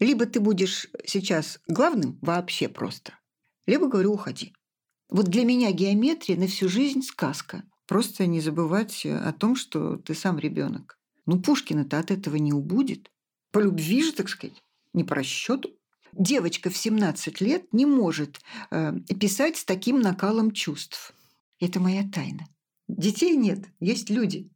Либо ты будешь сейчас главным вообще просто, либо говорю, уходи. Вот для меня геометрия на всю жизнь сказка. Просто не забывать о том, что ты сам ребенок. Ну, Пушкина-то от этого не убудет. По любви же, так сказать, не по расчету. Девочка в 17 лет не может э, писать с таким накалом чувств. Это моя тайна. Детей нет, есть люди.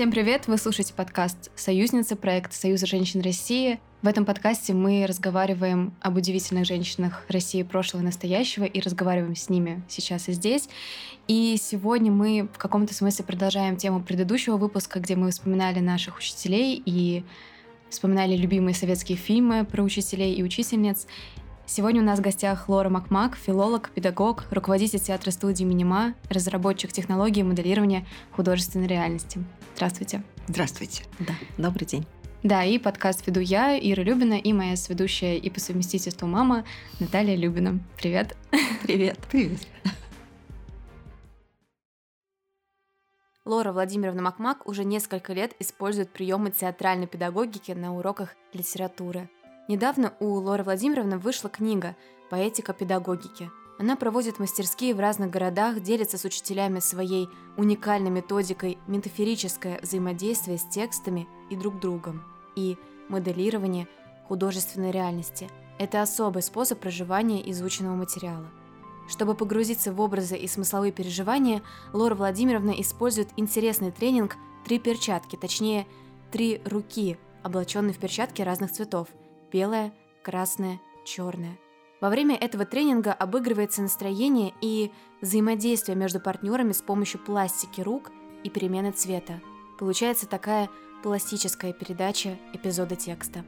Всем привет! Вы слушаете подкаст «Союзница», проект Союза женщин России. В этом подкасте мы разговариваем об удивительных женщинах России прошлого и настоящего и разговариваем с ними сейчас и здесь. И сегодня мы в каком-то смысле продолжаем тему предыдущего выпуска, где мы вспоминали наших учителей и вспоминали любимые советские фильмы про учителей и учительниц. Сегодня у нас в гостях Лора Макмак, филолог, педагог, руководитель театра студии Минима, разработчик технологии моделирования художественной реальности. Здравствуйте. Здравствуйте. Да, добрый день. Да, и подкаст веду я, Ира Любина, и моя сведущая и по совместительству мама Наталья Любина. Привет. Привет. Привет. Лора Владимировна Макмак уже несколько лет использует приемы театральной педагогики на уроках литературы – Недавно у Лоры Владимировны вышла книга «Поэтика педагогики». Она проводит мастерские в разных городах, делится с учителями своей уникальной методикой метафорическое взаимодействие с текстами и друг другом и моделирование художественной реальности. Это особый способ проживания изученного материала. Чтобы погрузиться в образы и смысловые переживания, Лора Владимировна использует интересный тренинг «Три перчатки», точнее, «Три руки», облаченные в перчатки разных цветов – белое, красное, черное. Во время этого тренинга обыгрывается настроение и взаимодействие между партнерами с помощью пластики рук и перемены цвета. Получается такая пластическая передача эпизода текста.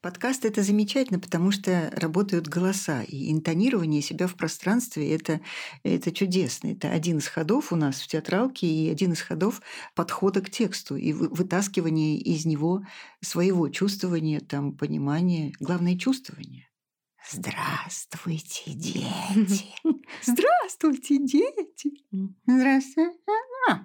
Подкаст это замечательно, потому что работают голоса, и интонирование себя в пространстве это, это чудесно. Это один из ходов у нас в театралке и один из ходов подхода к тексту и вытаскивания из него своего чувствования, там, понимания, главное чувствование. Здравствуйте, дети! Здравствуйте, дети! Здравствуйте!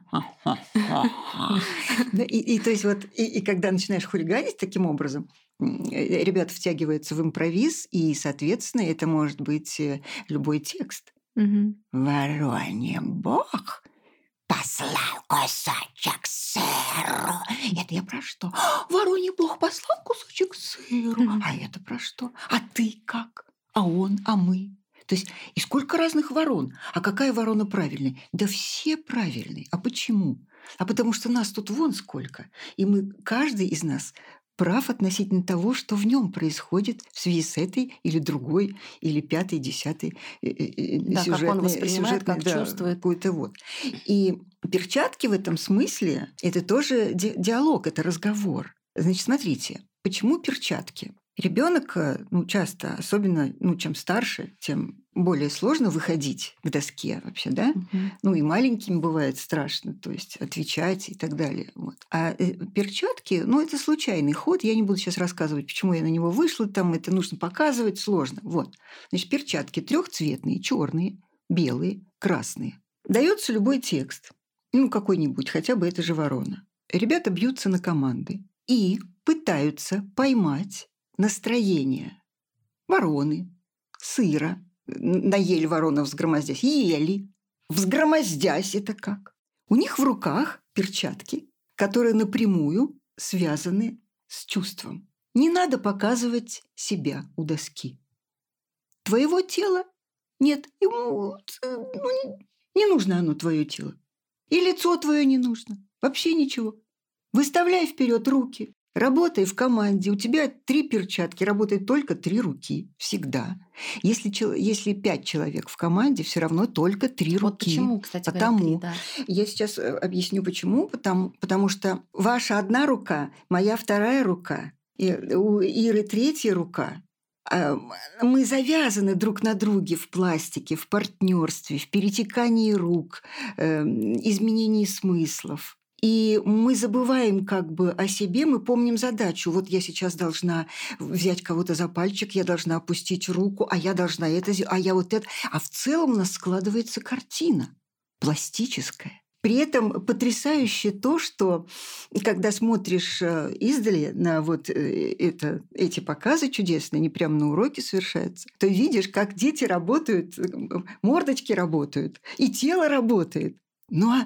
И, и то есть вот, и, и когда начинаешь хулиганить таким образом, ребята втягиваются в импровиз, и, соответственно, это может быть э, любой текст. Угу. Воронье бог послал кусочек сыру. Это я про что? Воронье бог послал кусочек сыру. Угу. А это про что? А ты как? А он, а мы? То есть, и сколько разных ворон? А какая ворона правильная? Да все правильные. А почему? А потому что нас тут вон сколько. И мы, каждый из нас прав относительно того, что в нем происходит в связи с этой или другой, или пятой, десятой э, э, э, да, сюжетной, как он воспринимает, как да, чувствует. Какой-то вот. И перчатки в этом смысле – это тоже диалог, это разговор. Значит, смотрите, почему перчатки? Ребенок, ну, часто, особенно, ну, чем старше, тем более сложно выходить к доске вообще, да? Угу. Ну и маленьким бывает страшно, то есть отвечать и так далее. Вот. А э, перчатки, ну это случайный ход, я не буду сейчас рассказывать, почему я на него вышла, там это нужно показывать, сложно. Вот. Значит, перчатки трехцветные, черные, белые, красные. Дается любой текст, ну какой-нибудь, хотя бы это же ворона. Ребята бьются на команды и пытаются поймать настроение вороны, сыра, наели воронов взгромоздясь. Ели. Взгромоздясь это как? У них в руках перчатки, которые напрямую связаны с чувством. Не надо показывать себя у доски. Твоего тела нет. Ему ну, не нужно оно твое тело. И лицо твое не нужно. Вообще ничего. Выставляй вперед руки, Работай в команде, у тебя три перчатки, работает только три руки. Всегда. Если, если пять человек в команде, все равно только три вот руки. Почему, кстати, потому, говоря, да. Я сейчас э, объясню, почему. Потому, потому что ваша одна рука, моя вторая рука, и у Иры третья рука. А, мы завязаны друг на друге в пластике, в партнерстве, в перетекании рук, эм, изменении смыслов. И мы забываем как бы о себе, мы помним задачу. Вот я сейчас должна взять кого-то за пальчик, я должна опустить руку, а я должна это, а я вот это. А в целом у нас складывается картина пластическая. При этом потрясающе то, что когда смотришь э, издали на вот э, это, эти показы чудесные, они прямо на уроке совершаются, то видишь, как дети работают, мордочки работают, и тело работает. Ну а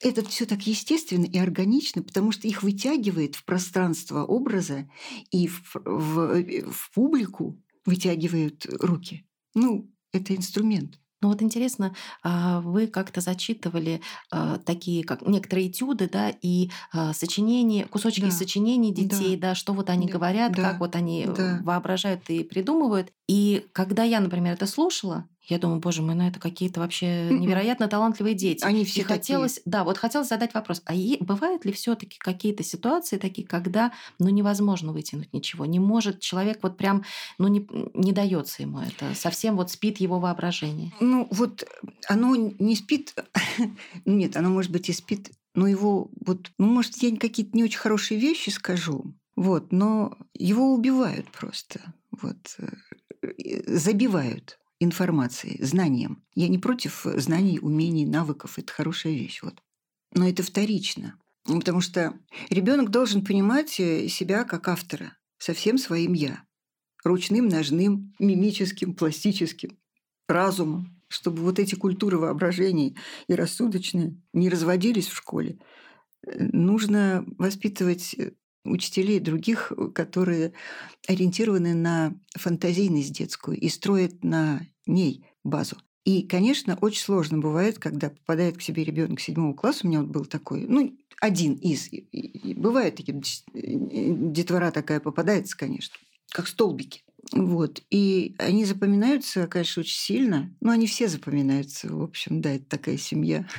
это все так естественно и органично, потому что их вытягивает в пространство образа и в, в, в публику вытягивают руки. Ну, это инструмент. Ну вот интересно, а, вы как-то зачитывали а, такие, как некоторые этюды, да, и а, сочинения, кусочки да. сочинений детей, да. да, что вот они да. говорят, да. как вот они да. воображают и придумывают. И когда я, например, это слушала, я думаю, боже мой, ну это какие-то вообще невероятно талантливые дети. Они все и хотелось, да, вот хотелось задать вопрос, а е- бывают ли все-таки какие-то ситуации такие, когда, ну невозможно вытянуть ничего, не может человек вот прям, ну не не дается ему это, совсем вот спит его воображение. Ну вот оно не спит, нет, оно может быть и спит, но его вот, ну может я какие-то не очень хорошие вещи скажу, вот, но его убивают просто, вот, э, забивают информацией, знанием. Я не против знаний, умений, навыков. Это хорошая вещь. Вот. Но это вторично. Потому что ребенок должен понимать э, себя как автора со всем своим я. Ручным, ножным, мимическим, пластическим, разумом. Чтобы вот эти культуры воображений и рассудочные не разводились в школе. Э, нужно воспитывать э, учителей других, которые ориентированы на фантазийность детскую и строят на ней базу. И, конечно, очень сложно бывает, когда попадает к себе ребенок седьмого класса. У меня вот был такой, ну, один из. Бывает такие, детвора такая попадается, конечно, как столбики. Вот. И они запоминаются, конечно, очень сильно. Но они все запоминаются. В общем, да, это такая семья.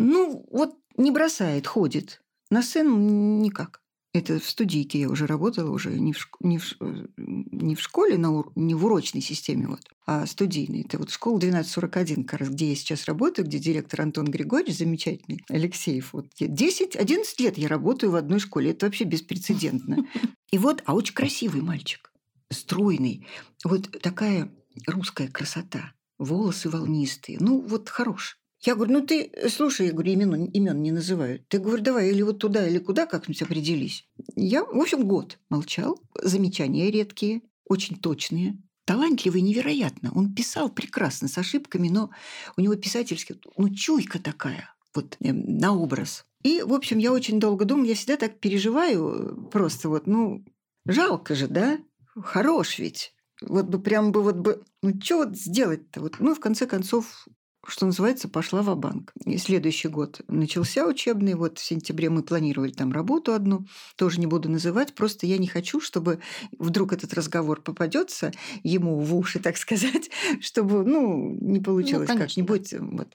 Ну, вот не бросает, ходит. На сцену никак. Это в студийке я уже работала, уже не в, не в, не в школе, на, не в урочной системе, вот, а студийной. Это вот школа 1241, как раз, где я сейчас работаю, где директор Антон Григорьевич, замечательный, Алексеев. Вот 10-11 лет я работаю в одной школе. Это вообще беспрецедентно. И вот, а очень красивый мальчик, стройный. Вот такая русская красота. Волосы волнистые. Ну, вот хорош. Я говорю, ну ты, э, слушай, я говорю, имен, имен не называют. Ты говорю, давай или вот туда, или куда как-нибудь определись. Я, в общем, год молчал. Замечания редкие, очень точные. Талантливый невероятно. Он писал прекрасно, с ошибками, но у него писательский, ну, чуйка такая, вот э, на образ. И, в общем, я очень долго думала, я всегда так переживаю, э, просто вот, ну, жалко же, да? Хорош ведь. Вот бы прям бы вот бы, ну что вот сделать-то? Вот, ну, в конце концов, что называется, пошла в банк И следующий год начался учебный. Вот в сентябре мы планировали там работу одну. Тоже не буду называть. Просто я не хочу, чтобы вдруг этот разговор попадется ему в уши, так сказать, чтобы, ну, не получилось ну, как-нибудь. Да. Вот.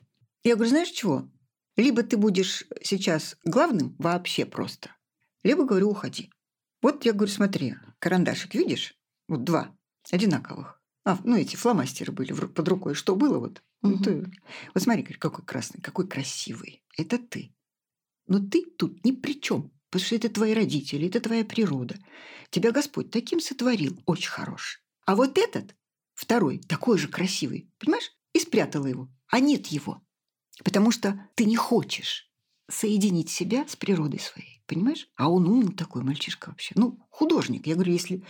Я говорю, знаешь чего? Либо ты будешь сейчас главным вообще просто, либо, говорю, уходи. Вот я говорю, смотри, карандашик видишь? Вот два одинаковых. А, ну, эти фломастеры были под рукой. Что было вот? Угу. ты, вот смотри, какой красный, какой красивый. Это ты. Но ты тут ни при чем, потому что это твои родители, это твоя природа. Тебя Господь таким сотворил, очень хороший. А вот этот, второй, такой же красивый, понимаешь, и спрятала его. А нет его. Потому что ты не хочешь соединить себя с природой своей, понимаешь? А он умный такой мальчишка вообще. Ну, художник. Я говорю, если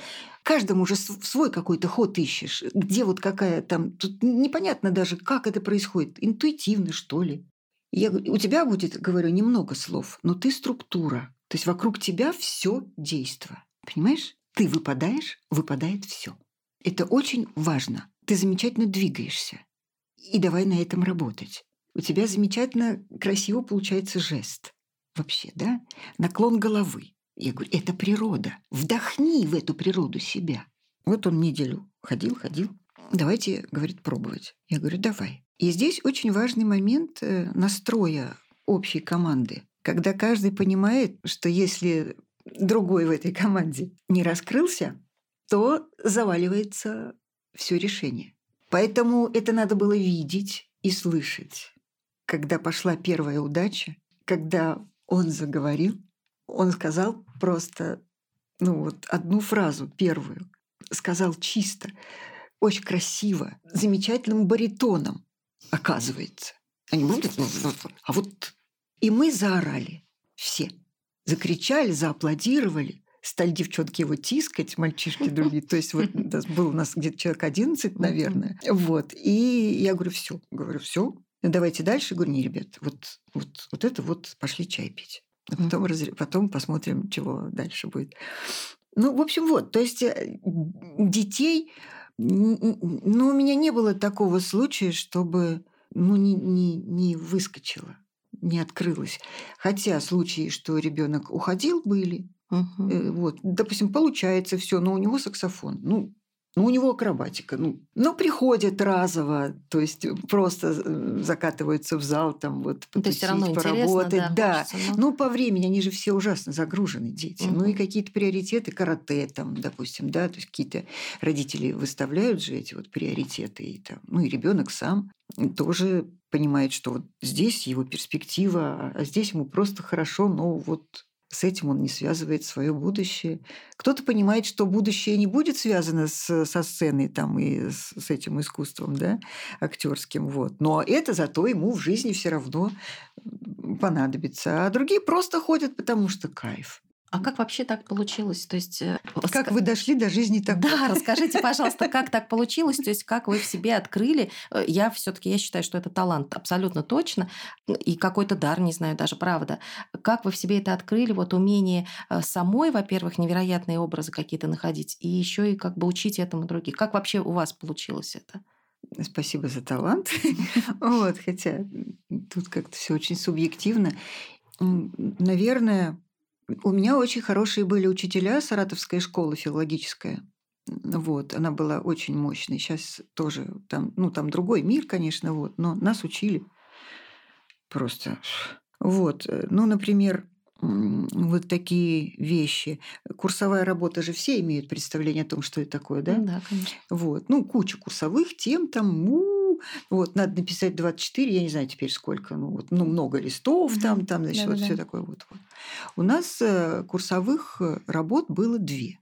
каждому уже свой какой-то ход ищешь, где вот какая там... Тут непонятно даже, как это происходит. Интуитивно, что ли. Я говорю, у тебя будет, говорю, немного слов, но ты структура. То есть вокруг тебя все действо. Понимаешь? Ты выпадаешь, выпадает все. Это очень важно. Ты замечательно двигаешься. И давай на этом работать у тебя замечательно красиво получается жест. Вообще, да? Наклон головы. Я говорю, это природа. Вдохни в эту природу себя. Вот он неделю ходил, ходил. Давайте, говорит, пробовать. Я говорю, давай. И здесь очень важный момент э, настроя общей команды, когда каждый понимает, что если другой в этой команде не раскрылся, то заваливается все решение. Поэтому это надо было видеть и слышать когда пошла первая удача, когда он заговорил, он сказал просто, ну вот одну фразу, первую, сказал чисто, очень красиво, замечательным баритоном, оказывается. Они будут, а вот и мы заорали все, закричали, зааплодировали стали девчонки его тискать, мальчишки другие. То есть вот был у нас где-то человек 11, наверное. Вот. И я говорю, все, говорю, все, давайте дальше. Говорю, не, ребят, вот, вот, вот это вот пошли чай пить. А потом, раз, потом посмотрим, чего дальше будет. Ну, в общем, вот, то есть э, детей, ну, у меня не было такого случая, чтобы, ну, не, не, не выскочило, не открылось. Хотя случаи, что ребенок уходил, были. Угу. Вот, допустим, получается все, но у него саксофон. Ну, ну, у него акробатика. Ну, но приходят разово, то есть просто э, закатываются в зал, там вот ну, то есть все равно поработать. Да, да. Хочется, но... ну, по времени они же все ужасно загружены, дети. Угу. Ну, и какие-то приоритеты, карате там, допустим, да, то есть какие-то родители выставляют же эти вот приоритеты. И, там, ну, и ребенок сам тоже понимает, что вот здесь его перспектива, а здесь ему просто хорошо, но вот с этим он не связывает свое будущее. Кто-то понимает, что будущее не будет связано с, со сценой там, и с, с этим искусством да, актерским. Вот. Но это зато ему в жизни все равно понадобится. А другие просто ходят, потому что кайф. А как вообще так получилось? То есть, э, как вы дошли до жизни такой? Да, расскажите, пожалуйста, как так получилось? То есть, как вы в себе открыли? Э, я все-таки я считаю, что это талант абсолютно точно и какой-то дар, не знаю, даже правда. Как вы в себе это открыли? Вот умение э, самой, во-первых, невероятные образы какие-то находить, и еще и как бы учить этому других. Как вообще у вас получилось это? Спасибо за талант. Вот, хотя тут как-то все очень субъективно. Наверное, у меня очень хорошие были учителя Саратовская школа филологическая. Вот, она была очень мощной. Сейчас тоже там, ну, там другой мир, конечно, вот, но нас учили просто. Вот, э, ну, например, вот такие вещи. Курсовая работа же все имеют представление о том, что это такое, да? Да, конечно. Вот, ну, куча курсовых тем там, вот, надо написать 24, я не знаю теперь сколько, ну, вот, ну много листов там, там, значит, вот все такое вот, вот. У нас э, курсовых э, работ было две.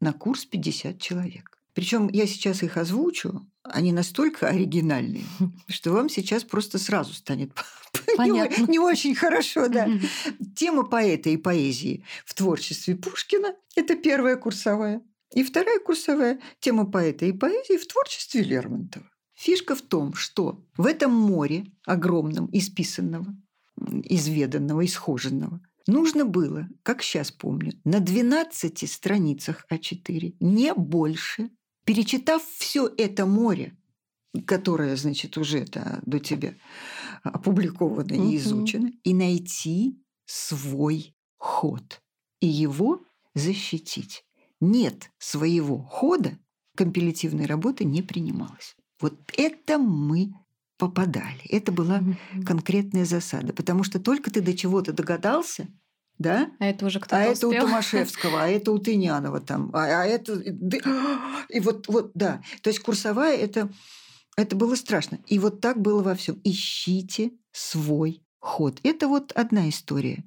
На курс 50 человек. Причем я сейчас их озвучу, они настолько оригинальные, что вам сейчас просто сразу станет Понятно. не, не очень хорошо, да. Тема поэта и поэзии в творчестве Пушкина – это первая курсовая. И вторая курсовая – тема поэта и поэзии в творчестве Лермонтова. Фишка в том, что в этом море огромном, исписанного, изведанного, исхоженного, нужно было, как сейчас помню, на 12 страницах А4, не больше, перечитав все это море, которое, значит, уже это до тебя опубликовано и изучено, и найти свой ход и его защитить. Нет своего хода, компилятивной работы не принималось. Вот это мы попадали. Это была конкретная засада. Потому что только ты до чего-то догадался, да? А это уже кто-то А успел. это у Томашевского, а это у Тынянова там, а, а это... И вот, вот, да. То есть курсовая это, это было страшно. И вот так было во всем. Ищите свой ход. Это вот одна история.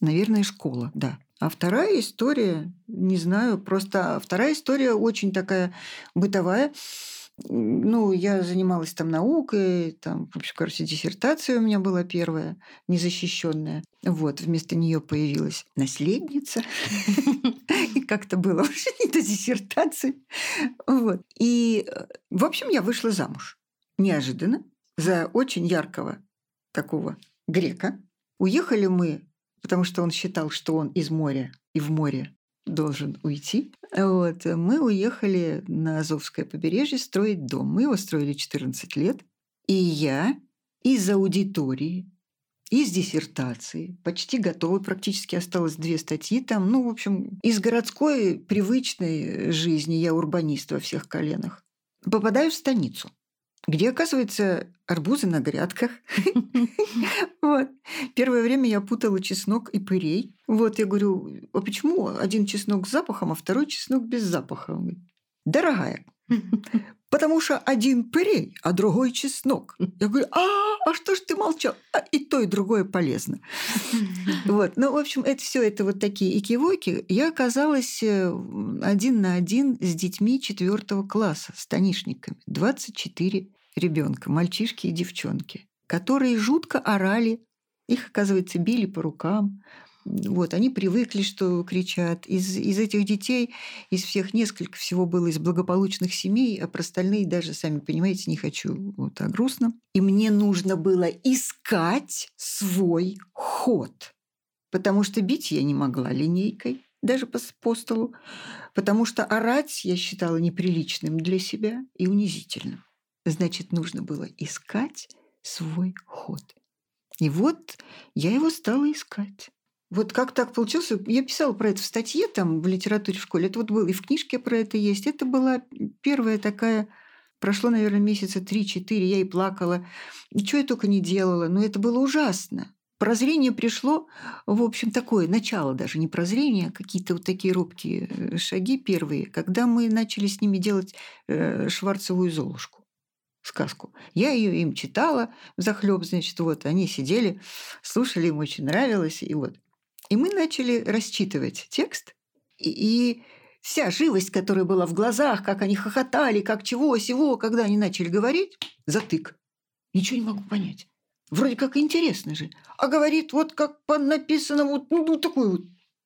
Наверное, школа, да. А вторая история, не знаю, просто вторая история очень такая бытовая. Ну, я занималась там наукой, там, в общем, короче, диссертация у меня была первая, незащищенная. Вот, вместо нее появилась наследница. И как-то было уже не до диссертации. Вот. И, в общем, я вышла замуж. Неожиданно. За очень яркого такого грека. Уехали мы, потому что он считал, что он из моря и в море должен уйти. Вот. Мы уехали на Азовское побережье строить дом. Мы его строили 14 лет. И я из аудитории, из диссертации, почти готовы, практически осталось две статьи там. Ну, в общем, из городской привычной жизни, я урбанист во всех коленах, попадаю в станицу где, оказывается, арбузы на грядках. Вот. Первое время я путала чеснок и пырей. Вот, я говорю, а почему один чеснок с запахом, а второй чеснок без запаха? Он говорит, дорогая, потому что один пырей, а другой чеснок. Я говорю, а, а что ж ты молчал? А и то, и другое полезно. Вот. Ну, в общем, это все это вот такие икивоки. Я оказалась э, один на один с детьми четвертого класса, с танишниками. 24 ребенка, мальчишки и девчонки, которые жутко орали. Их, оказывается, били по рукам, вот, они привыкли, что кричат. Из, из этих детей, из всех несколько всего было из благополучных семей, а про остальные даже, сами понимаете, не хочу. Вот, а грустно. И мне нужно было искать свой ход. Потому что бить я не могла линейкой, даже по, по столу. Потому что орать я считала неприличным для себя и унизительным. Значит, нужно было искать свой ход. И вот я его стала искать. Вот как так получилось? Я писала про это в статье там в литературе в школе. Это вот было и в книжке про это есть. Это была первая такая... Прошло, наверное, месяца три-четыре, я и плакала. Ничего я только не делала. Но это было ужасно. Прозрение пришло, в общем, такое начало даже, не прозрение, а какие-то вот такие робкие э, шаги первые, когда мы начали с ними делать э, Шварцевую Золушку сказку. Я ее им читала в захлеб, значит, вот они сидели, слушали, им очень нравилось, и вот. И мы начали расчитывать текст, и, и вся живость, которая была в глазах, как они хохотали, как чего, сего, когда они начали говорить, затык. Ничего не могу понять. Вроде как интересно же. А говорит, вот как по написанному, ну такой вот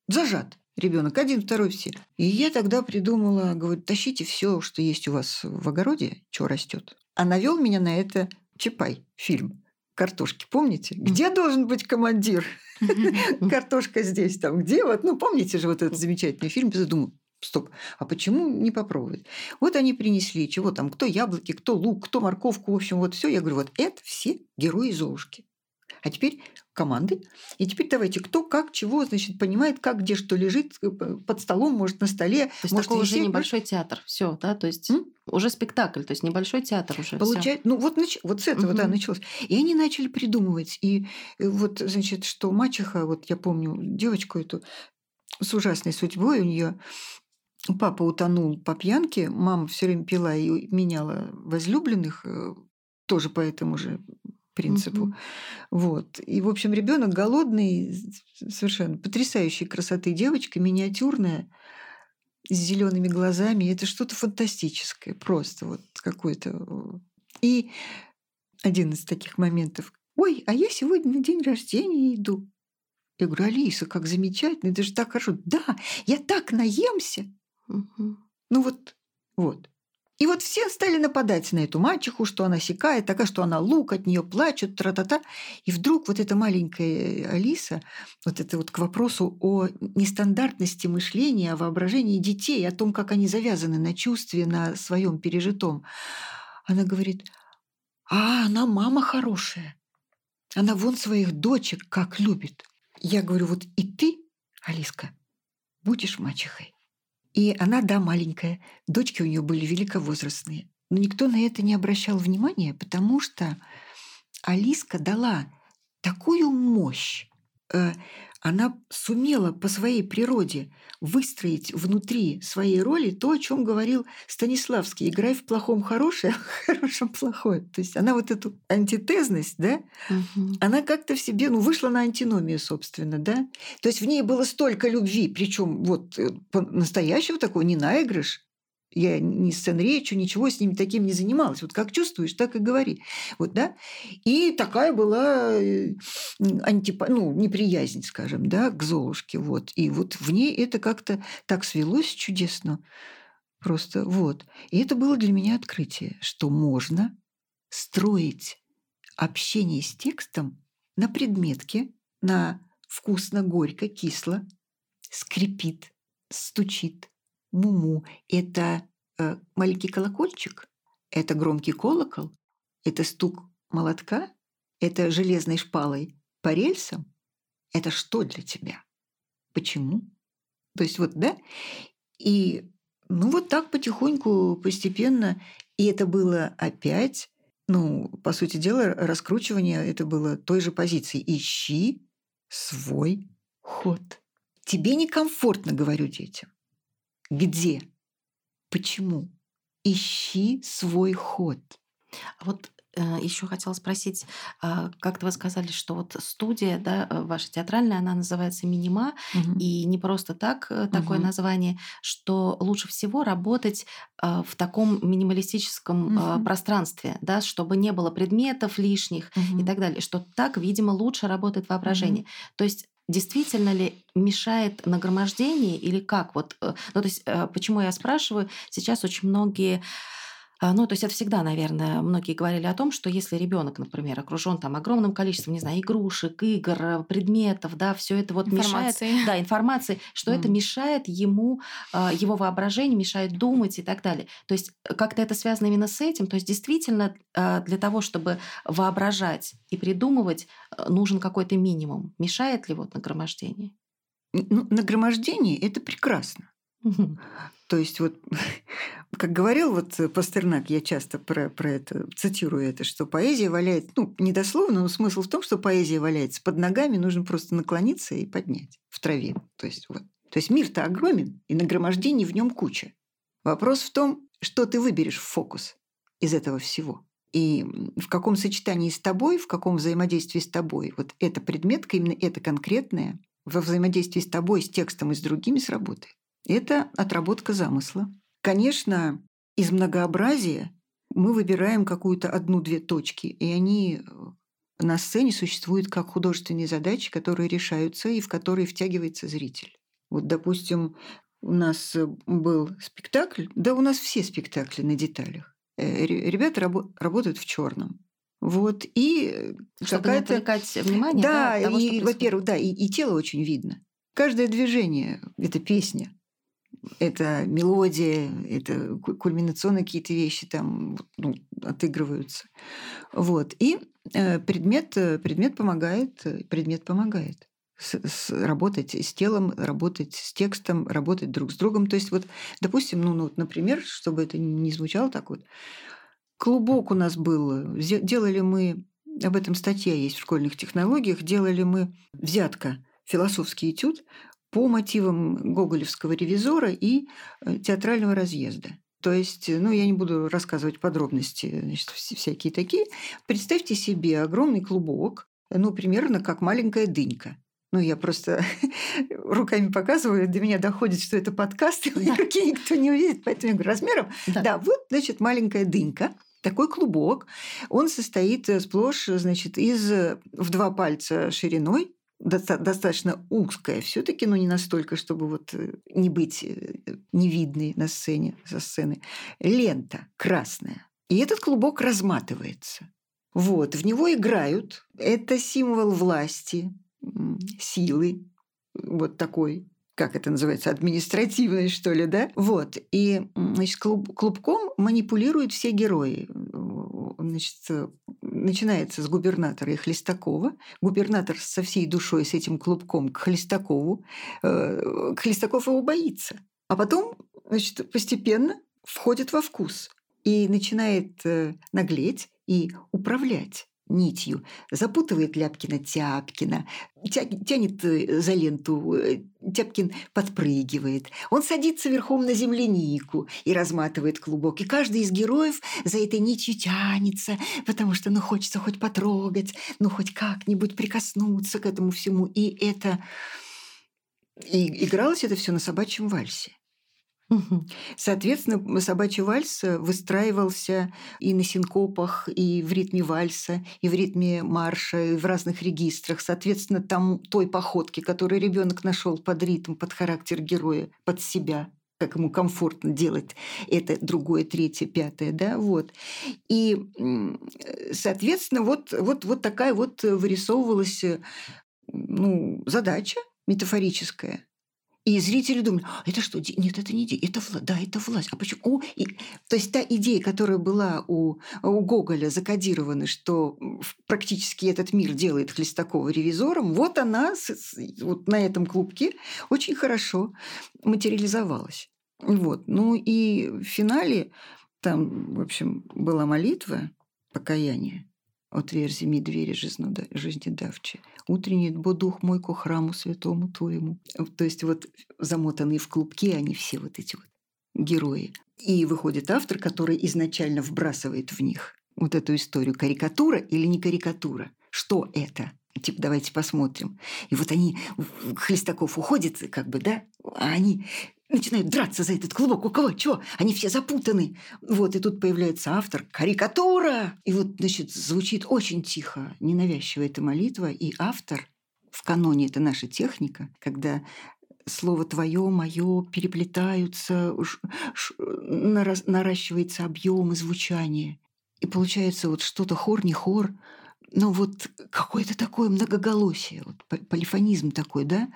зажат ребенок, один, второй, все. И я тогда придумала, говорю, тащите все, что есть у вас в огороде, что растет. А навел меня на это Чапай фильм картошки, помните? Где должен быть командир? Картошка здесь, там, где вот, ну, помните же вот этот замечательный фильм? Я думаю, стоп, а почему не попробовать? Вот они принесли, чего там, кто яблоки, кто лук, кто морковку, в общем, вот все. Я говорю, вот это все герои Золушки. А теперь команды. И теперь давайте, кто как, чего, значит, понимает, как, где что лежит, э, под столом, может, на столе. То есть может, такой уже небольшой театр. Все, да, то есть М? уже спектакль, то есть небольшой театр уже. Получается, ну вот, нач... вот с этого, угу. да, началось. И они начали придумывать. И э, вот, значит, что мачеха, вот я помню девочку эту с ужасной судьбой, у нее папа утонул по пьянке, мама все время пила и меняла возлюбленных, э, тоже по этому же принципу. Угу. Вот. И, в общем, ребенок голодный, совершенно потрясающей красоты девочка, миниатюрная, с зелеными глазами. Это что-то фантастическое, просто вот какое-то. И один из таких моментов. Ой, а я сегодня на день рождения иду. Я говорю, Алиса, как замечательно, это же так хорошо. Да, я так наемся. Угу. Ну вот, вот. И вот все стали нападать на эту мачеху, что она секает, такая, что она лук, от нее плачут, тра-та-та. И вдруг вот эта маленькая Алиса, вот это вот к вопросу о нестандартности мышления, о воображении детей, о том, как они завязаны на чувстве, на своем пережитом, она говорит, а она мама хорошая. Она вон своих дочек как любит. Я говорю, вот и ты, Алиска, будешь мачехой. И она, да, маленькая. Дочки у нее были великовозрастные. Но никто на это не обращал внимания, потому что Алиска дала такую мощь. Она сумела по своей природе выстроить внутри своей роли то, о чем говорил Станиславский. Играй в плохом хорошее, в хорошем плохое. То есть она вот эту антитезность, да, угу. она как-то в себе, ну, вышла на антиномию, собственно, да. То есть в ней было столько любви, причем вот э, настоящего такого, не наигрыш, я ни сцен речью, ничего с ними таким не занималась. Вот как чувствуешь, так и говори. Вот, да? И такая была э, антип... ну, неприязнь, скажем, да, к Золушке. Вот. И вот в ней это как-то так свелось чудесно. Просто вот. И это было для меня открытие, что можно строить общение с текстом на предметке, на вкусно, горько, кисло, скрипит, стучит, муму – это э, маленький колокольчик, это громкий колокол, это стук молотка, это железной шпалой по рельсам. Это что для тебя? Почему? То есть вот, да? И ну вот так потихоньку, постепенно. И это было опять, ну, по сути дела, раскручивание это было той же позиции. Ищи свой ход. Тебе некомфортно, говорю детям. Где? Почему? ищи свой ход. Вот Э, Еще хотела спросить, а, как-то вы сказали, что вот студия, да, э, ваша театральная, она называется «Минима», угу. и не просто так э, такое угу. название, что лучше всего работать а, в таком минималистическом угу. пространстве, да, чтобы не было предметов лишних угу. и так далее, что так, видимо, лучше работает воображение. Угу. То есть Действительно ли мешает нагромождение или как? Вот, ну, то есть, почему я спрашиваю? Сейчас очень многие ну, то есть это всегда, наверное, многие говорили о том, что если ребенок, например, окружен там огромным количеством, не знаю, игрушек, игр, предметов, да, все это вот информации. мешает, да, информации, что mm. это мешает ему, а, его воображению, мешает думать и так далее. То есть э, как-то это связано именно с этим. То есть действительно а, для того, чтобы воображать и придумывать, э, нужен какой-то минимум. Мешает ли вот нагромождение? Ну, нагромождение – это прекрасно. То есть вот, как говорил вот Пастернак, я часто про, про это цитирую это, что поэзия валяет, ну, недословно, но смысл в том, что поэзия валяется под ногами, нужно просто наклониться и поднять в траве. То есть вот. То есть мир-то огромен, и нагромождений в нем куча. Вопрос в том, что ты выберешь в фокус из этого всего. И в каком сочетании с тобой, в каком взаимодействии с тобой вот эта предметка, именно это конкретное, во взаимодействии с тобой, с текстом и с другими сработает. Это отработка замысла. Конечно, из многообразия мы выбираем какую-то одну-две точки, и они э, на сцене существуют как художественные задачи, которые решаются и в которые втягивается зритель. Вот, допустим, у нас э, был спектакль, да у нас все спектакли на деталях. Э, ребята рабо- работают в черном. Вот, и Чтобы не отвлекать внимание. Да, да того, и, во-первых, да, и, и тело очень видно. Каждое движение – это песня это мелодия, это кульминационные какие-то вещи там ну, отыгрываются. Вот. И э, предмет, э, предмет помогает, э, предмет помогает с, с, работать с телом, работать с текстом, работать друг с другом. То есть вот, допустим, ну, ну вот, например, чтобы это не звучало так вот, клубок у нас был, делали мы, об этом статья есть в школьных технологиях, делали мы взятка, философский этюд по мотивам гоголевского ревизора и э, театрального разъезда. То есть, ну, я не буду рассказывать подробности, значит, всякие такие. Представьте себе огромный клубок, ну, примерно как маленькая дынька. Ну, я просто руками показываю, до меня доходит, что это подкаст, и да. руки никто не увидит, поэтому я говорю, размером. Да. да, вот, значит, маленькая дынька, такой клубок. Он состоит э, сплошь, значит, из э, в два пальца шириной, достаточно узкая все-таки, но не настолько, чтобы вот э, не быть э, невидной на сцене, со сцены. Лента красная. И этот клубок разматывается. Вот, в него играют. Это символ власти, силы, вот такой как это называется, административной, что ли, да? Вот. И, значит, клуб, клубком манипулируют все герои. Значит, начинается с губернатора и Хлестакова. Губернатор со всей душой с этим клубком к Хлестакову. Э, Хлестаков его боится. А потом, значит, постепенно входит во вкус и начинает э, наглеть и управлять нитью, запутывает Ляпкина-Тяпкина, тянет э, за ленту, э, Тяпкин подпрыгивает. Он садится верхом на землянику и разматывает клубок. И каждый из героев за этой нитью тянется, потому что ну хочется хоть потрогать, ну хоть как-нибудь прикоснуться к этому всему. И это... И игралось это все на собачьем вальсе. Соответственно, собачий вальс э, выстраивался и на синкопах, и в ритме вальса, и в ритме марша, и в разных регистрах. Соответственно, там той походки, которую ребенок нашел под ритм, под характер героя, под себя как ему комфортно делать это другое, третье, пятое, да, вот. И, соответственно, вот, вот, вот такая вот вырисовывалась э, ну, задача метафорическая – и зрители думали, «А, это что? Нет, это не идея, это власть. Да, это власть. А почему? О, и... То есть та идея, которая была у, у Гоголя закодирована, что практически этот мир делает Хлестакова ревизором, вот она вот на этом клубке очень хорошо материализовалась. Вот. Ну и в финале там, в общем, была молитва покаяния отверзи ми двери жизнедавче. Утренний бо дух мой ко храму святому твоему. То есть вот замотанные в клубки они все вот эти вот герои. И выходит автор, который изначально вбрасывает в них вот эту историю. Карикатура или не карикатура? Что это? Типа, давайте посмотрим. И вот они, Хлестаков уходит, как бы, да, а они начинают драться за этот клубок. У кого? Чего? Они все запутаны. Вот, и тут появляется автор. Карикатура! И вот, значит, звучит очень тихо, ненавязчиво эта молитва. И автор в каноне это наша техника, когда слово твое, мое переплетаются, наращивается объем и звучание. И получается вот что-то хор, не хор, но вот какое-то такое многоголосие, вот полифонизм такой, да?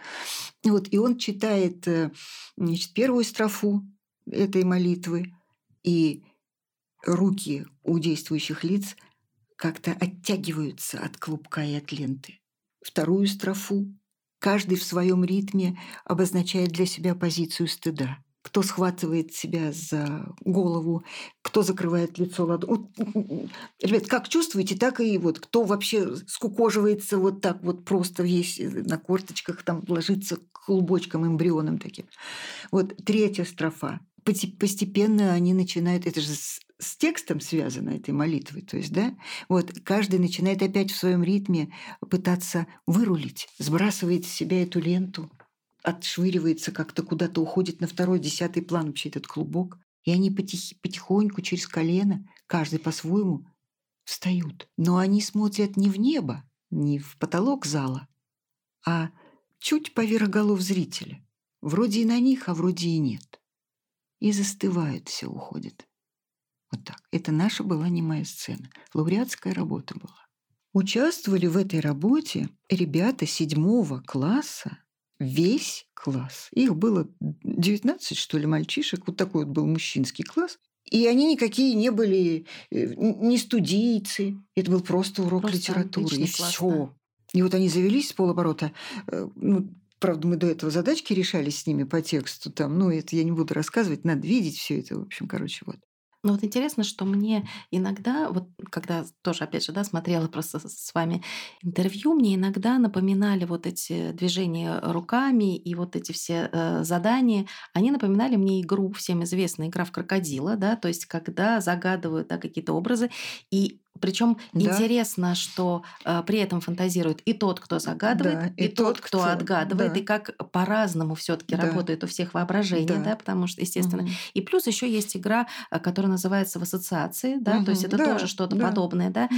Вот, и он читает э, значит, первую строфу этой молитвы, и руки у действующих лиц как-то оттягиваются от клубка и от ленты. Вторую строфу каждый в своем ритме обозначает для себя позицию стыда кто схватывает себя за голову, кто закрывает лицо ладонью. Ребят, как чувствуете, так и вот кто вообще скукоживается вот так вот просто весь э, на корточках, там ложится клубочком, эмбрионом таким. Вот третья строфа. Постепенно они начинают, это же с текстом связано этой молитвы, то есть, да, вот каждый начинает опять в своем ритме пытаться вырулить, сбрасывает с себя эту ленту, отшвыривается как-то куда-то, уходит на второй, десятый план вообще этот клубок. И они потих, потихоньку через колено, каждый по-своему, встают. Но они смотрят не в небо, не в потолок зала, а чуть поверх голов зрителя. Вроде и на них, а вроде и нет. И застывает, все уходит. Вот так. Это наша была немая сцена. Лауреатская работа была. Участвовали в этой работе ребята седьмого класса весь класс. Их было 19, что ли, мальчишек. Вот такой вот был мужчинский класс. И они никакие не были э, не студийцы. Это был просто урок просто литературы. И все. И вот они завелись с полоборота. Э, ну, правда, мы до этого задачки решали с ними по тексту. Там, ну, это я не буду рассказывать, надо видеть все это. В общем, короче, вот. Но вот интересно, что мне иногда, вот когда тоже, опять же, да, смотрела просто с вами интервью, мне иногда напоминали вот эти движения руками и вот эти все э, задания, они напоминали мне игру, всем известная игра в крокодила, да, то есть когда загадывают да, какие-то образы, и причем да. интересно, что э, при этом фантазирует и тот, кто загадывает, да, и, и тот, кто, кто отгадывает, да. и как по-разному все-таки да. работает у всех воображение, да, да потому что, естественно. Угу. И плюс еще есть игра, э, которая называется в ассоциации, да, угу. то есть это да. тоже что-то да. подобное, да. Угу.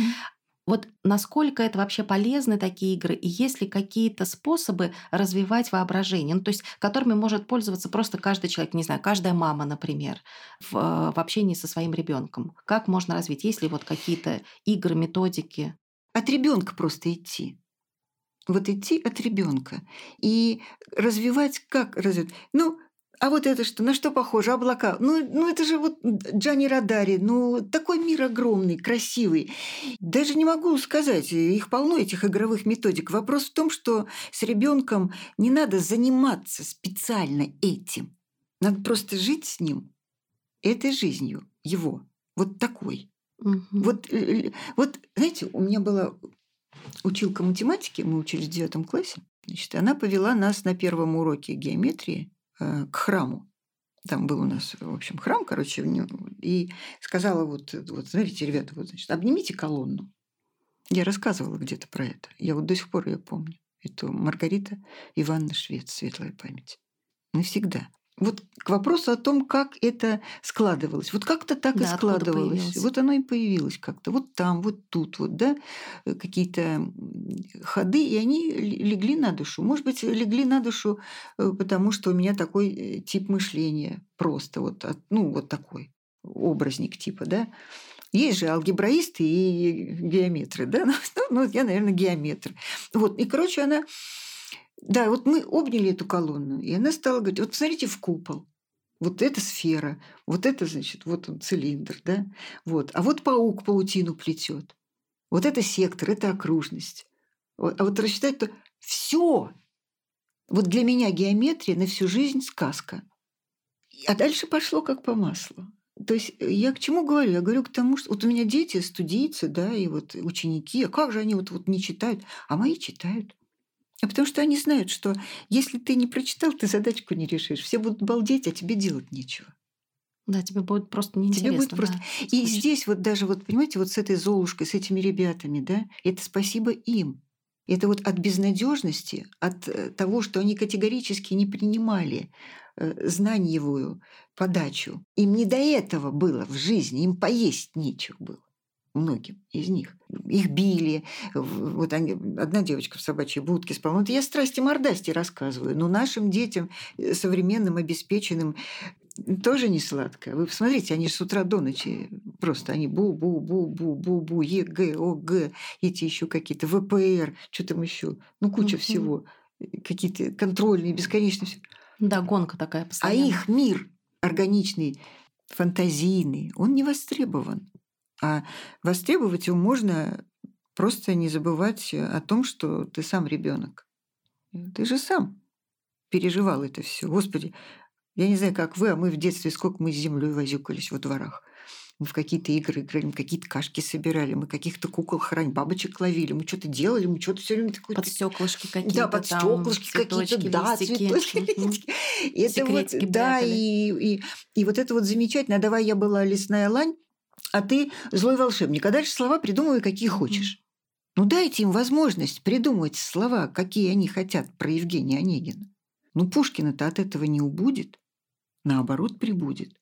Вот насколько это вообще полезны такие игры, и есть ли какие-то способы развивать воображение, ну, то есть которыми может пользоваться просто каждый человек, не знаю, каждая мама, например, в, э, в общении со своим ребенком. Как можно развить? Есть ли вот какие-то игры, методики? От ребенка просто идти. Вот идти от ребенка и развивать как развивать? Ну, а вот это что? На что похоже? Облака. Ну, ну это же вот Джани Радари. Ну, такой мир огромный, красивый. Даже не могу сказать, их полно, этих игровых методик. Вопрос в том, что с ребенком не надо заниматься специально этим. Надо просто жить с ним, этой жизнью его. Вот такой. Угу. Вот, э, вот, знаете, у меня была училка математики, мы учились в девятом классе. Значит, она повела нас на первом уроке геометрии Э, к храму. Там был у нас, в общем, храм, короче, и сказала вот, вот смотрите, ребята, вот, значит, обнимите колонну. Я рассказывала где-то про это. Я вот до сих пор ее помню. Это Маргарита Ивановна Швец, светлая память. Навсегда. Вот к вопросу о том, как это складывалось. Вот как-то так да, и складывалось. Вот оно и появилось как-то. Вот там, вот тут, вот, да, э, какие-то ходы, и они легли на душу. Может быть, легли на душу, э, потому что у меня такой э, тип мышления просто вот, ну, вот такой образник типа, да. Есть же алгебраисты и геометры, да, ну, ну я, наверное, геометр. Вот, и, короче, она да, вот мы обняли эту колонну, и она стала говорить, вот посмотрите в купол. Вот это сфера, вот это, значит, вот он цилиндр, да? Вот. А вот паук паутину плетет. Вот это сектор, это окружность. А вот рассчитать то все. Вот для меня геометрия на всю жизнь сказка. А дальше пошло как по маслу. То есть я к чему говорю? Я говорю к тому, что вот у меня дети, студийцы, да, и вот ученики, а как же они вот, вот не читают? А мои читают. А потому что они знают, что если ты не прочитал, ты задачку не решишь. Все будут балдеть, а тебе делать нечего. Да, тебе будет просто неинтересно. Тебе будет просто... Да, и здесь вот даже, вот понимаете, вот с этой Золушкой, с этими ребятами, да, это спасибо им. Это вот от безнадежности, от э, того, что они категорически не принимали э, знаниевую подачу. Им не до этого было в жизни, им поесть нечего было многим из них. Их били. Вот они, одна девочка в собачьей будке спала. Вот я страсти мордасти рассказываю. Но нашим детям, э, современным, обеспеченным, тоже не сладко. Вы посмотрите, они же с утра до ночи просто они бу-бу-бу-бу-бу-бу, ЕГЭ, ОГЭ, эти еще какие-то ВПР, что там еще, ну куча mm-hmm. всего, какие-то контрольные, бесконечные. Да, гонка такая постоянно. А их мир органичный, фантазийный, он не востребован. А востребовать его можно просто не забывать о том, что ты сам ребенок. Ты же сам переживал это все. Господи, я не знаю, как вы, а мы в детстве сколько мы с землей возюкались во дворах. Мы в какие-то игры играли, мы какие-то кашки собирали, мы каких-то кукол хрань, бабочек ловили, мы что-то делали, мы что-то все время такое... Под стеклышки какие-то Да, под стеклышки какие-то, да, цветочки, листики. Это вот, да, и, и, и вот это вот замечательно. А давай я была лесная лань, а ты злой волшебник. А дальше слова придумывай, какие хочешь. Ну дайте им возможность придумывать слова, какие они хотят про Евгения Онегина. Ну Пушкина-то от этого не убудет, наоборот прибудет.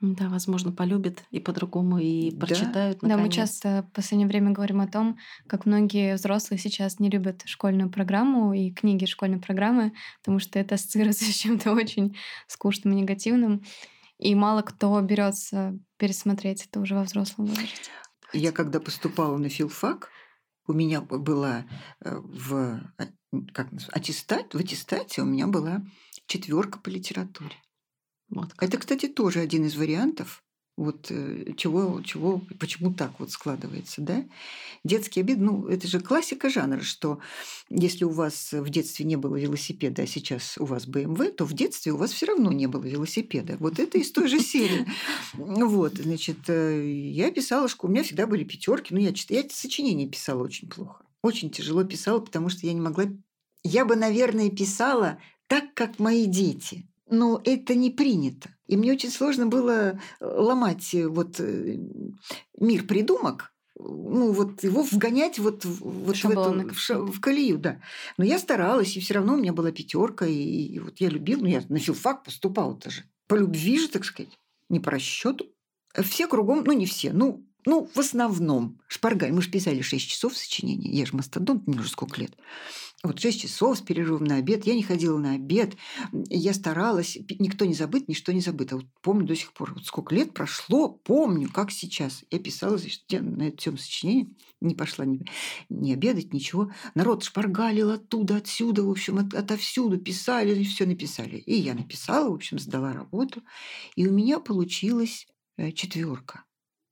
Да, возможно, полюбят и по-другому, и прочитают. Да, мы часто в последнее время говорим о том, как многие взрослые сейчас не любят школьную программу и книги школьной программы, потому что это ассоциируется с чем-то очень скучным и негативным. И мало кто берется пересмотреть это уже во взрослом возрасте. Я когда поступала на филфак, у меня была э, в, а, как, аттестат, в аттестате у меня была четверка по литературе. Вот. Это, кстати, тоже один из вариантов вот э, чего, чего, почему так вот складывается, да? Детский обид, ну, это же классика жанра, что если у вас в детстве не было велосипеда, а сейчас у вас BMW, то в детстве у вас все равно не было велосипеда. Вот это из той же серии. Вот, значит, э, я писала, что у меня всегда были пятерки, но я, я сочинения писала очень плохо. Очень тяжело писала, потому что я не могла... Я бы, наверное, писала так, как мои дети – но это не принято. И мне очень сложно было э, ломать э, вот э, мир придумок, ну вот его вгонять вот, вот в, эту, в, в колею, да. Но я старалась, и все равно у меня была пятерка, и, и вот я любила, ну я на филфак поступала тоже. По любви же, так сказать, не по расчету. Все кругом, ну не все, ну ну, в основном. Шпаргаль. Мы же писали 6 часов сочинения. Я же мастодонт, мне уже сколько лет. Вот 6 часов с перерывом на обед. Я не ходила на обед. Я старалась. Никто не забыт, ничто не забыто. Вот помню до сих пор. Вот сколько лет прошло, помню, как сейчас. Я писала значит, на этом сочинении. Не пошла ни, ни обедать, ничего. Народ шпаргалил оттуда, отсюда, в общем, от, отовсюду. Писали, все написали. И я написала, в общем, сдала работу. И у меня получилась э, четверка.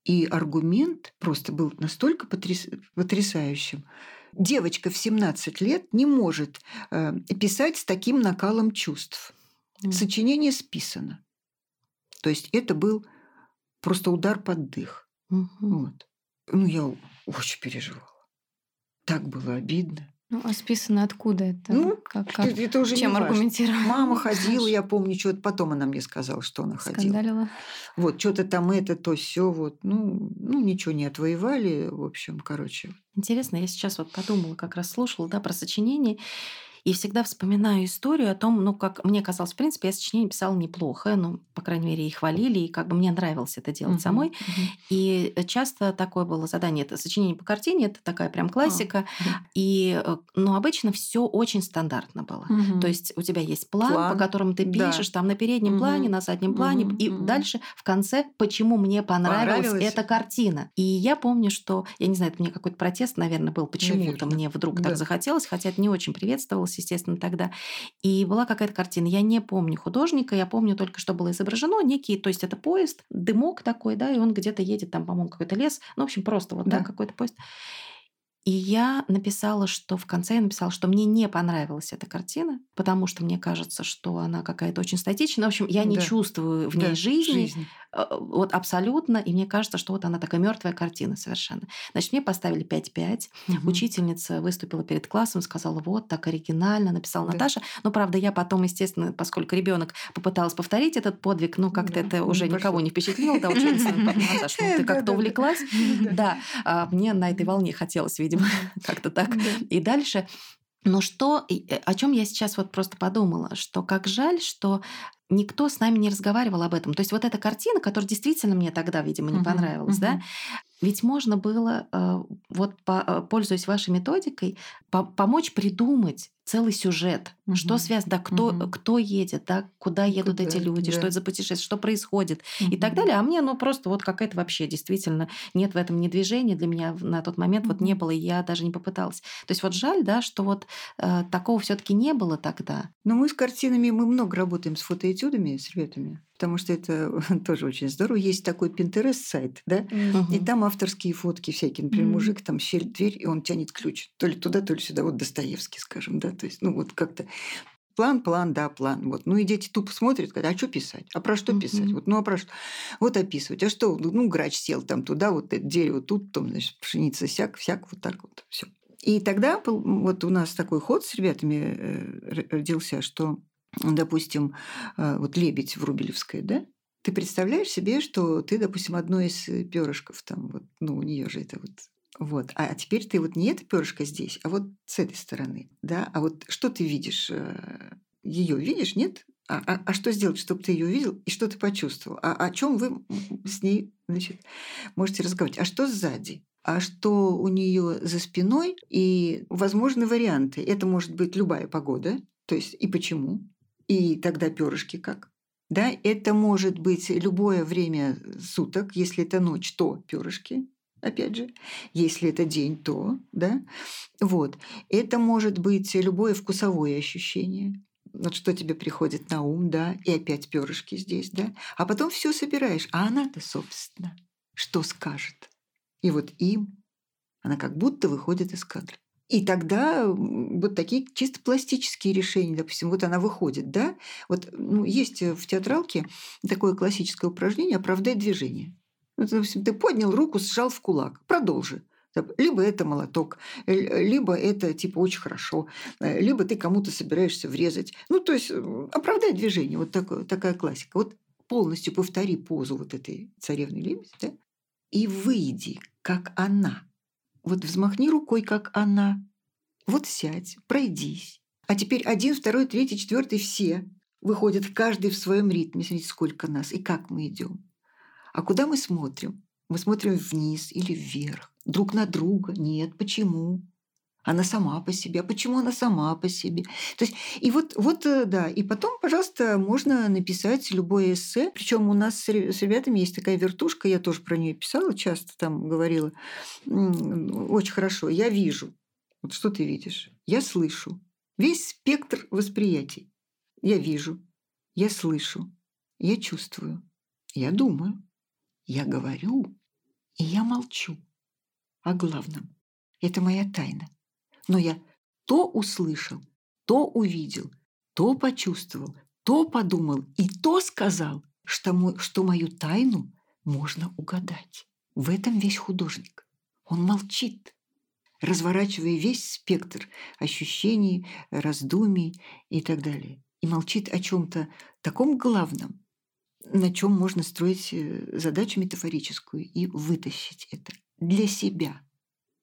И аргумент просто был настолько потряс... потрясающим. Девочка в 17 лет не может э, писать с таким накалом чувств. Сочинение списано. То есть это был просто удар под дых. Mm-hmm. Вот. Ну, я очень переживала. Так было обидно. Ну, а списано откуда это? Ну, как, как? Это, уже Чем аргументировать? Мама ходила, я помню, что-то потом она мне сказала, что она ходила. Скандалила. Вот, что-то там это, то все, вот. Ну, ну, ничего не отвоевали, в общем, короче. Интересно, я сейчас вот подумала, как раз слушала, да, про сочинение. И всегда вспоминаю историю о том, ну, как мне казалось, в принципе, я сочинение писала неплохо, ну, по крайней мере, и хвалили, и как бы мне нравилось это делать uh-huh, самой. Uh-huh. И часто такое было задание, это сочинение по картине, это такая прям классика. Uh-huh. И, э, но обычно все очень стандартно было. Uh-huh. То есть у тебя есть план, план. по которому ты пишешь, да. там на переднем uh-huh. плане, на заднем плане, uh-huh. и uh-huh. дальше в конце, почему мне понравилась, понравилась эта картина. И я помню, что, я не знаю, это мне какой-то протест, наверное, был, почему-то мне вдруг да. так захотелось, хотя это не очень приветствовалось понравилось, естественно, тогда. И была какая-то картина. Я не помню художника, я помню только, что было изображено. Некий, то есть это поезд, дымок такой, да, и он где-то едет, там, по-моему, какой-то лес. Ну, в общем, просто вот, да, да какой-то поезд. И я написала, что в конце я написала, что мне не понравилась эта картина, потому что мне кажется, что она какая-то очень статичная. В общем, я не да. чувствую в ней да, жизни. жизни. Э, вот абсолютно. И мне кажется, что вот она такая мертвая картина совершенно. Значит, мне поставили 5-5. Угу. Учительница выступила перед классом, сказала, вот так оригинально, написала да. Наташа. Но, правда, я потом, естественно, поскольку ребенок попыталась повторить этот подвиг, ну, как-то да, это уже никого не впечатлило. Да, учительница, Наташа, ну, ты как-то увлеклась. Да, а мне на этой волне хотелось, видимо, как-то так. И дальше но что, э, о чем я сейчас вот просто подумала, что как жаль, что никто с нами не разговаривал об этом. То есть вот эта картина, которая действительно мне тогда, видимо, не uh-huh, понравилась, uh-huh. да, ведь можно было, э, вот э, пользуясь вашей методикой, помочь придумать целый сюжет, угу. что связано, да, кто, угу. кто едет, да, куда едут куда, эти люди, да. что это за путешествие, что происходит угу. и так далее. А мне, ну, просто вот какая-то вообще действительно нет в этом ни движения. Для меня на тот момент угу. вот не было, и я даже не попыталась. То есть вот жаль, да, что вот э, такого все таки не было тогда. Но мы с картинами, мы много работаем с фотоэтюдами, с ребятами потому что это тоже очень здорово. Есть такой Pinterest сайт, да, угу. и там авторские фотки всякие. Например, угу. мужик там щель дверь, и он тянет ключ. То ли туда, то ли сюда. Вот Достоевский, скажем, да. То есть, ну, вот как-то План, план, да, план. Вот. Ну и дети тупо смотрят, говорят, а что писать? А про что писать? Вот, ну а про что? Вот описывать. А что? Ну, грач сел там туда, вот это дерево тут, там, значит, пшеница сяк, всяк, вот так вот. Все. И тогда вот у нас такой ход с ребятами э, родился, что допустим, э, вот лебедь в да, ты представляешь себе, что ты, допустим, одно из э, перышков там, вот, ну, у нее же это вот вот. А теперь ты вот не это перышко здесь, а вот с этой стороны. Да? А вот что ты видишь? Э, ее видишь, нет? А, а, а что сделать, чтобы ты ее увидел и что ты почувствовал? А о чем вы с ней значит, можете разговаривать? А что сзади? А что у нее за спиной? И возможны варианты. Это может быть любая погода. То есть и почему? И тогда перышки как? Да, это может быть любое время суток. Если это ночь, то перышки опять же. Если это день, то, да. Вот. Это может быть любое вкусовое ощущение. Вот что тебе приходит на ум, да, и опять перышки здесь, да. А потом все собираешь. А она-то, собственно, что скажет? И вот им она как будто выходит из кадра. И тогда вот такие чисто пластические решения, допустим, вот она выходит, да, вот ну, есть в театралке такое классическое упражнение «Оправдай движение». Ну, допустим, ты поднял руку, сжал в кулак, продолжи. Либо это молоток, либо это типа очень хорошо, э, либо ты кому-то собираешься врезать. Ну, то есть оправдай движение, вот такое, такая классика. Вот полностью повтори позу вот этой царевны лебедь, да, и выйди, как она – вот взмахни рукой, как она. Вот сядь, пройдись. А теперь один, второй, третий, четвертый, все выходят, каждый в своем ритме. Смотрите, сколько нас и как мы идем. А куда мы смотрим? Мы смотрим вниз или вверх, друг на друга. Нет, почему? Она сама по себе. А почему она сама по себе? То есть, и вот, вот, э, да. И потом, пожалуйста, можно написать любое эссе. Причем у нас с ребятами есть такая вертушка, я тоже про нее писала, часто там говорила. Очень хорошо. Я вижу. Вот что ты видишь? Я слышу. Весь спектр восприятий. Я вижу, я слышу, я чувствую, я думаю, я говорю, и я молчу. О главном. Это моя тайна. Но я то услышал, то увидел, то почувствовал, то подумал и то сказал, что, мой, что мою тайну можно угадать. В этом весь художник. Он молчит, разворачивая весь спектр ощущений, раздумий и так далее. И молчит о чем-то таком главном, на чем можно строить э, задачу метафорическую и вытащить это для себя –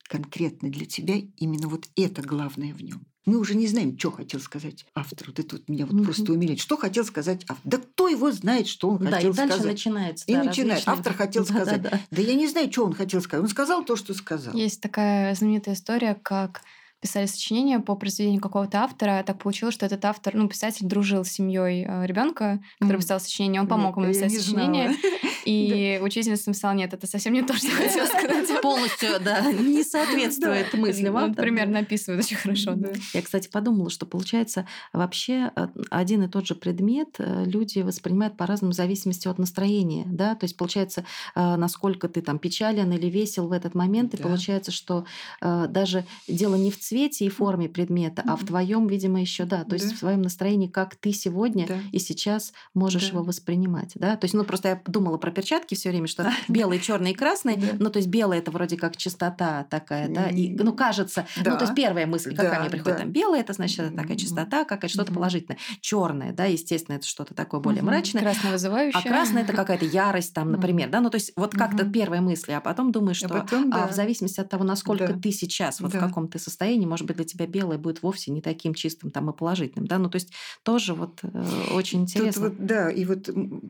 конкретно для тебя именно вот это главное в нем. Мы уже не знаем, что хотел сказать автор. Вот это вот меня вот mm-hmm. просто умиляет. Что хотел сказать автор? Да кто его знает, что он да, хотел сказать? Да, и дальше начинается. И да, начинает. Автор хотел да, сказать. Да, да. да я не знаю, что он хотел сказать. Он сказал то, что сказал. Есть такая знаменитая история, как писали сочинение по произведению какого-то автора. Так получилось, что этот автор, ну, писатель дружил с семьей э, ребенка, который mm. писал сочинение. Он помог ему написать сочинение. И учительница написала, нет, это совсем не то, что хотела сказать. Полностью, да, не соответствует мысли вам. Примерно описывает очень хорошо. Я, кстати, подумала, что получается вообще э, один и тот же предмет э, люди воспринимают по-разному в зависимости от настроения, да, то есть получается, насколько ты там печален или весел в этот момент, и получается, что даже дело не в цвете и форме предмета, а в твоем, видимо, еще да, то есть в своем настроении, как ты сегодня и сейчас можешь его воспринимать, да, то есть, ну просто я думала про перчатки все время, что белый, черный и красный, ну то есть белый это вроде как чистота такая, да, и ну кажется, ну то есть первая мысль, какая мне приходит, там белый это значит это такая чистота, какая что-то положительное, черное, да, естественно это что-то такое более мрачное, красное вызывающее, а красное это какая-то ярость там, например, да, ну то есть вот как-то первая мысль, а потом думаешь, а что а в зависимости от того, насколько ты сейчас вот в каком ты состоянии, может быть для тебя белое будет вовсе не таким чистым там и положительным, да, ну то есть тоже вот э, очень интересно. Тут вот, да, и вот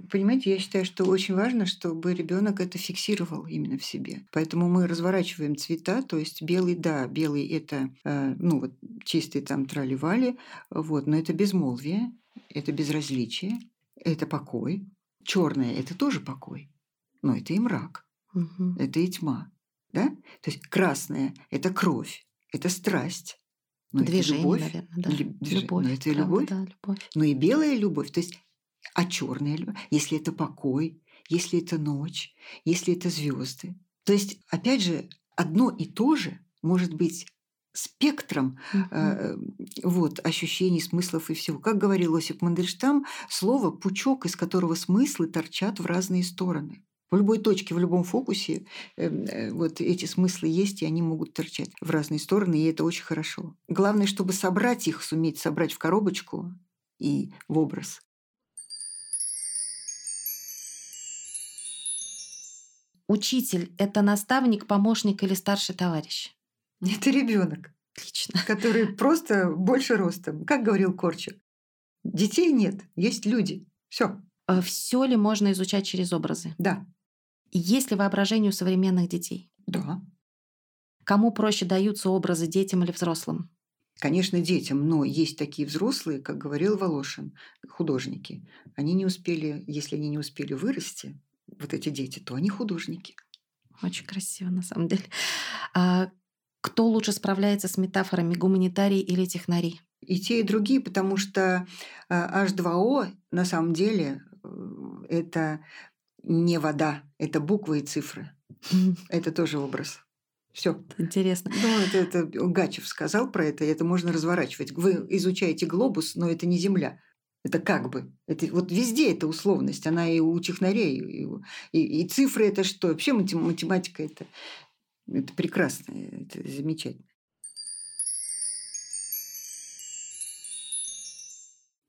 понимаете, я считаю, что очень важно, чтобы ребенок это фиксировал именно в себе. Поэтому мы разворачиваем цвета, то есть белый, да, белый это, э, ну вот чистый там траливали, вот, но это безмолвие, это безразличие, это покой. Черное это тоже покой, но это и мрак, угу. это и тьма. Да? То есть красное – это кровь, это страсть. Но Движение, это любовь. наверное, да. Движ... Любовь. Но это правда, любовь. Да, любовь. Но и белая любовь. То есть, а черная любовь, если это покой, если это ночь, если это звезды. То есть, опять же, одно и то же может быть спектром uh-huh. э, вот, ощущений, смыслов и всего. Как говорил Осип Мандельштам, слово – пучок, из которого смыслы торчат в разные стороны. В любой точке, в любом фокусе эм, э, вот эти смыслы есть, и они могут торчать в разные стороны, и это очень хорошо. Главное, чтобы собрать их, суметь собрать в коробочку и в образ. Учитель – это наставник, помощник или старший товарищ? Это ребенок. Отлично. Который просто больше ростом. Как говорил Корчик. Детей нет, есть люди. Все. А Все ли можно изучать через образы? Да. Есть ли воображение у современных детей? Да. Кому проще даются образы, детям или взрослым? Конечно, детям, но есть такие взрослые, как говорил Волошин, художники. Они не успели, если они не успели вырасти, вот эти дети, то они художники. Очень красиво, на самом деле. А кто лучше справляется с метафорами, гуманитарии или технари? И те, и другие, потому что H2O на самом деле э, это не вода, это буквы и цифры. Это тоже образ. Все. Интересно. Ну, это, это Гачев сказал про это, и это можно разворачивать. Вы изучаете глобус, но это не Земля. Это как бы. Это, вот везде эта условность. Она и у технарей. И, и, и цифры это что? Вообще математика это, это прекрасно. Это замечательно.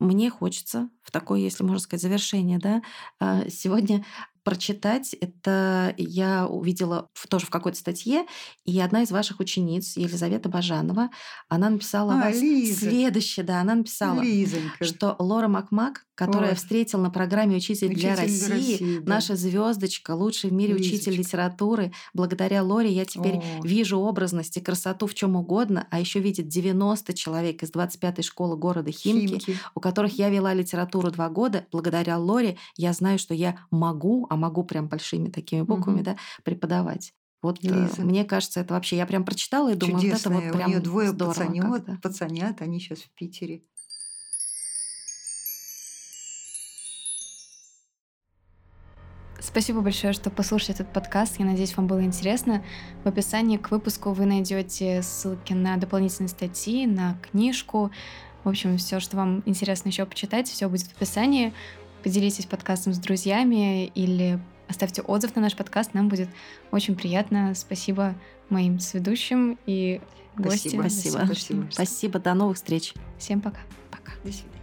Мне хочется в такое, если можно сказать, завершение, да, а, сегодня прочитать. Это я увидела тоже в какой-то статье, и одна из ваших учениц, Елизавета Бажанова, она написала а, вас следующее, да, она написала, Лизонька. что Лора Макмак, которая Ой. встретила на программе «Учитель, учитель для России», России да. наша звездочка, лучший в мире Лизочка. учитель литературы, благодаря Лоре я теперь О. вижу образность и красоту в чем угодно, а еще видит 90 человек из 25-й школы города Химки, Химки, у которых я вела литературу два года. Благодаря Лоре я знаю, что я могу, а могу прям большими такими буквами, угу. да, преподавать. Вот Лиза. мне кажется, это вообще я прям прочитала и думаю, Чудесная. вот это вот прям У нее двое здорово пацанят, пацанят, они сейчас в Питере. Спасибо большое, что послушали этот подкаст. Я надеюсь, вам было интересно. В описании к выпуску вы найдете ссылки на дополнительные статьи, на книжку. В общем, все, что вам интересно еще почитать, все будет в описании. Поделитесь подкастом с друзьями или оставьте отзыв на наш подкаст. Нам будет очень приятно. Спасибо моим сведущим и гостям. Спасибо. Спасибо. Спасибо. Спасибо. До новых встреч. Всем пока. Пока. До свидания.